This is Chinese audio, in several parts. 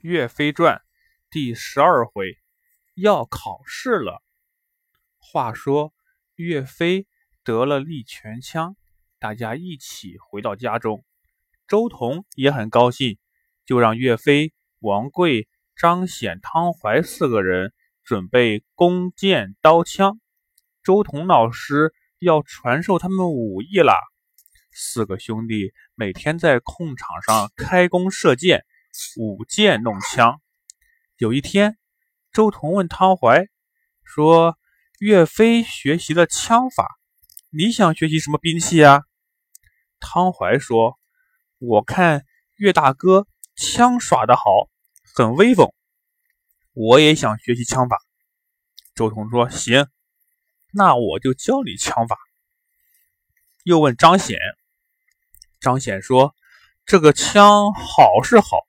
岳飞传第十二回要考试了。话说岳飞得了力全枪，大家一起回到家中。周同也很高兴，就让岳飞、王贵、张显、汤怀四个人准备弓箭刀枪。周同老师要传授他们武艺啦。四个兄弟每天在空场上开弓射箭。舞剑弄枪。有一天，周同问汤怀说：“岳飞学习了枪法，你想学习什么兵器啊？”汤怀说：“我看岳大哥枪耍得好，很威风，我也想学习枪法。”周同说：“行，那我就教你枪法。”又问张显，张显说：“这个枪好是好。”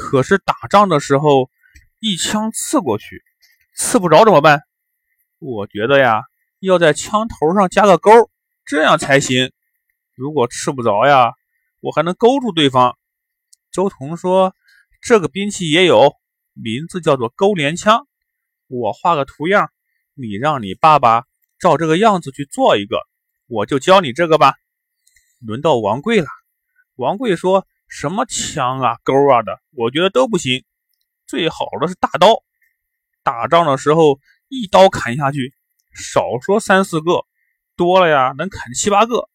可是打仗的时候，一枪刺过去，刺不着怎么办？我觉得呀，要在枪头上加个钩，这样才行。如果刺不着呀，我还能勾住对方。周彤说：“这个兵器也有，名字叫做勾连枪。我画个图样，你让你爸爸照这个样子去做一个，我就教你这个吧。”轮到王贵了，王贵说。什么枪啊、钩啊的，我觉得都不行。最好的是大刀，打仗的时候一刀砍下去，少说三四个，多了呀能砍七八个。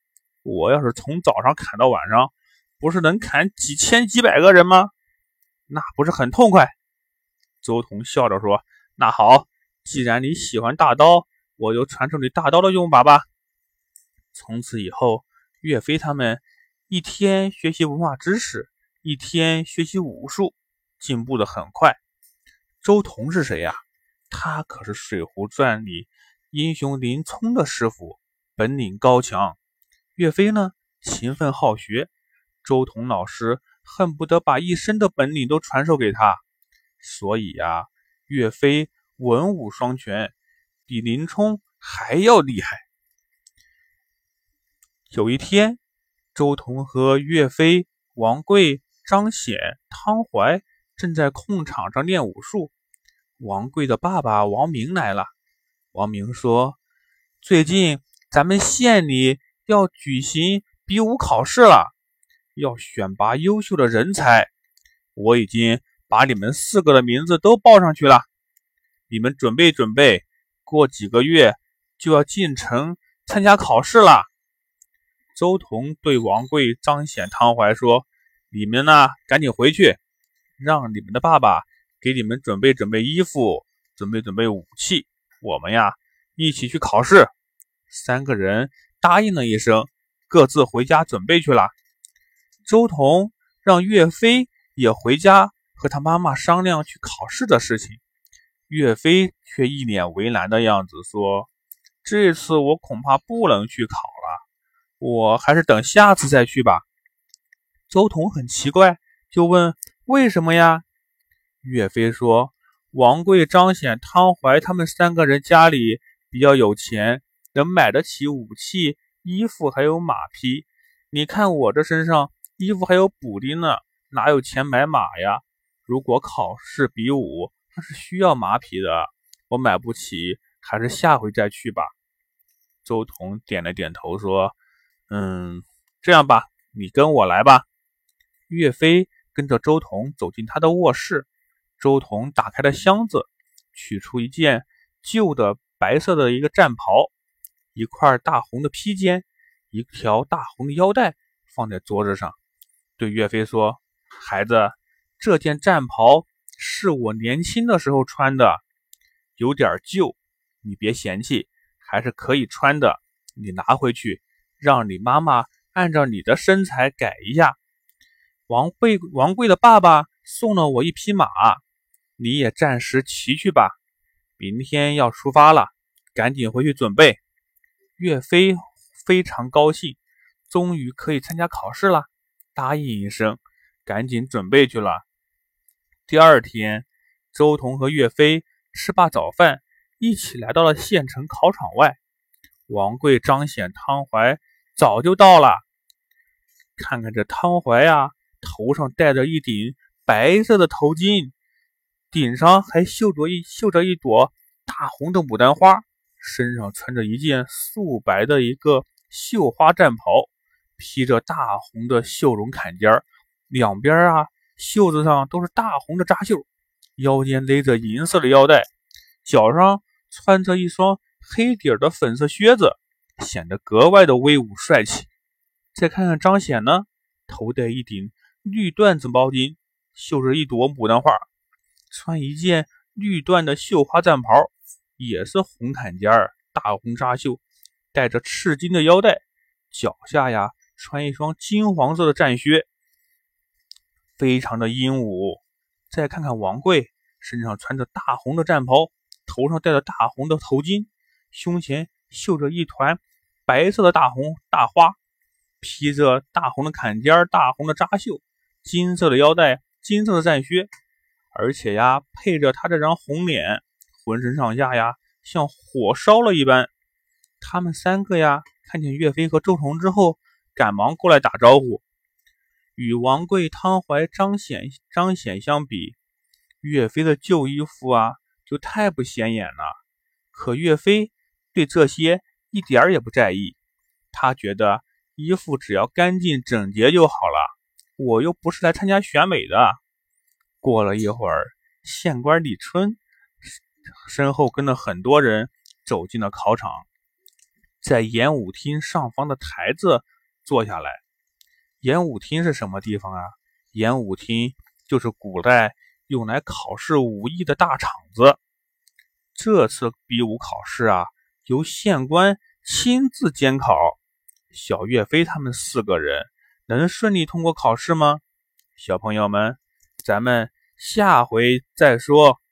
我要是从早上砍到晚上，不是能砍几千几百个人吗？那不是很痛快？周彤笑着说：“那好，既然你喜欢大刀，我就传授你大刀的用法吧。”从此以后，岳飞他们。一天学习文化知识，一天学习武术，进步的很快。周同是谁呀？他可是《水浒传》里英雄林冲的师傅，本领高强。岳飞呢，勤奋好学，周同老师恨不得把一身的本领都传授给他。所以呀，岳飞文武双全，比林冲还要厉害。有一天。周同和岳飞、王贵、张显、汤怀正在空场上练武术。王贵的爸爸王明来了。王明说：“最近咱们县里要举行比武考试了，要选拔优秀的人才。我已经把你们四个的名字都报上去了。你们准备准备，过几个月就要进城参加考试了。”周同对王贵、张显、汤怀说：“你们呢，赶紧回去，让你们的爸爸给你们准备准备衣服，准备准备武器。我们呀，一起去考试。”三个人答应了一声，各自回家准备去了。周同让岳飞也回家和他妈妈商量去考试的事情，岳飞却一脸为难的样子说：“这次我恐怕不能去考。”我还是等下次再去吧。周同很奇怪，就问：“为什么呀？”岳飞说：“王贵、张显、汤怀他们三个人家里比较有钱，能买得起武器、衣服还有马匹。你看我这身上衣服还有补丁呢，哪有钱买马呀？如果考试比武，那是需要马匹的，我买不起，还是下回再去吧。”周同点了点头说。嗯，这样吧，你跟我来吧。岳飞跟着周同走进他的卧室，周同打开了箱子，取出一件旧的白色的一个战袍，一块大红的披肩，一条大红的腰带，放在桌子上，对岳飞说：“孩子，这件战袍是我年轻的时候穿的，有点旧，你别嫌弃，还是可以穿的，你拿回去。”让你妈妈按照你的身材改一下。王贵王贵的爸爸送了我一匹马，你也暂时骑去吧。明天要出发了，赶紧回去准备。岳飞非常高兴，终于可以参加考试了，答应一声，赶紧准备去了。第二天，周同和岳飞吃罢早饭，一起来到了县城考场外。王贵、张显、汤怀。早就到了，看看这汤怀呀，头上戴着一顶白色的头巾，顶上还绣着一绣着一朵大红的牡丹花，身上穿着一件素白的一个绣花战袍，披着大红的绣绒坎肩两边啊袖子上都是大红的扎绣，腰间勒着银色的腰带，脚上穿着一双黑底的粉色靴子，显得格外的威武帅气。再看看张显呢，头戴一顶绿缎子毛巾，绣着一朵牡丹花，穿一件绿缎的绣花战袍，也是红坎肩儿、大红纱袖，带着赤金的腰带，脚下呀穿一双金黄色的战靴，非常的英武。再看看王贵，身上穿着大红的战袍，头上戴着大红的头巾，胸前绣着一团白色的大红大花。披着大红的坎肩，大红的扎袖，金色的腰带，金色的战靴，而且呀，配着他这张红脸，浑身上下呀像火烧了一般。他们三个呀，看见岳飞和周同之后，赶忙过来打招呼。与王贵、汤怀、张显、张显相比，岳飞的旧衣服啊，就太不显眼了。可岳飞对这些一点儿也不在意，他觉得。衣服只要干净整洁就好了。我又不是来参加选美的。过了一会儿，县官李春身后跟了很多人走进了考场，在演武厅上方的台子坐下来。演武厅是什么地方啊？演武厅就是古代用来考试武艺的大场子。这次比武考试啊，由县官亲自监考。小岳飞他们四个人能顺利通过考试吗？小朋友们，咱们下回再说。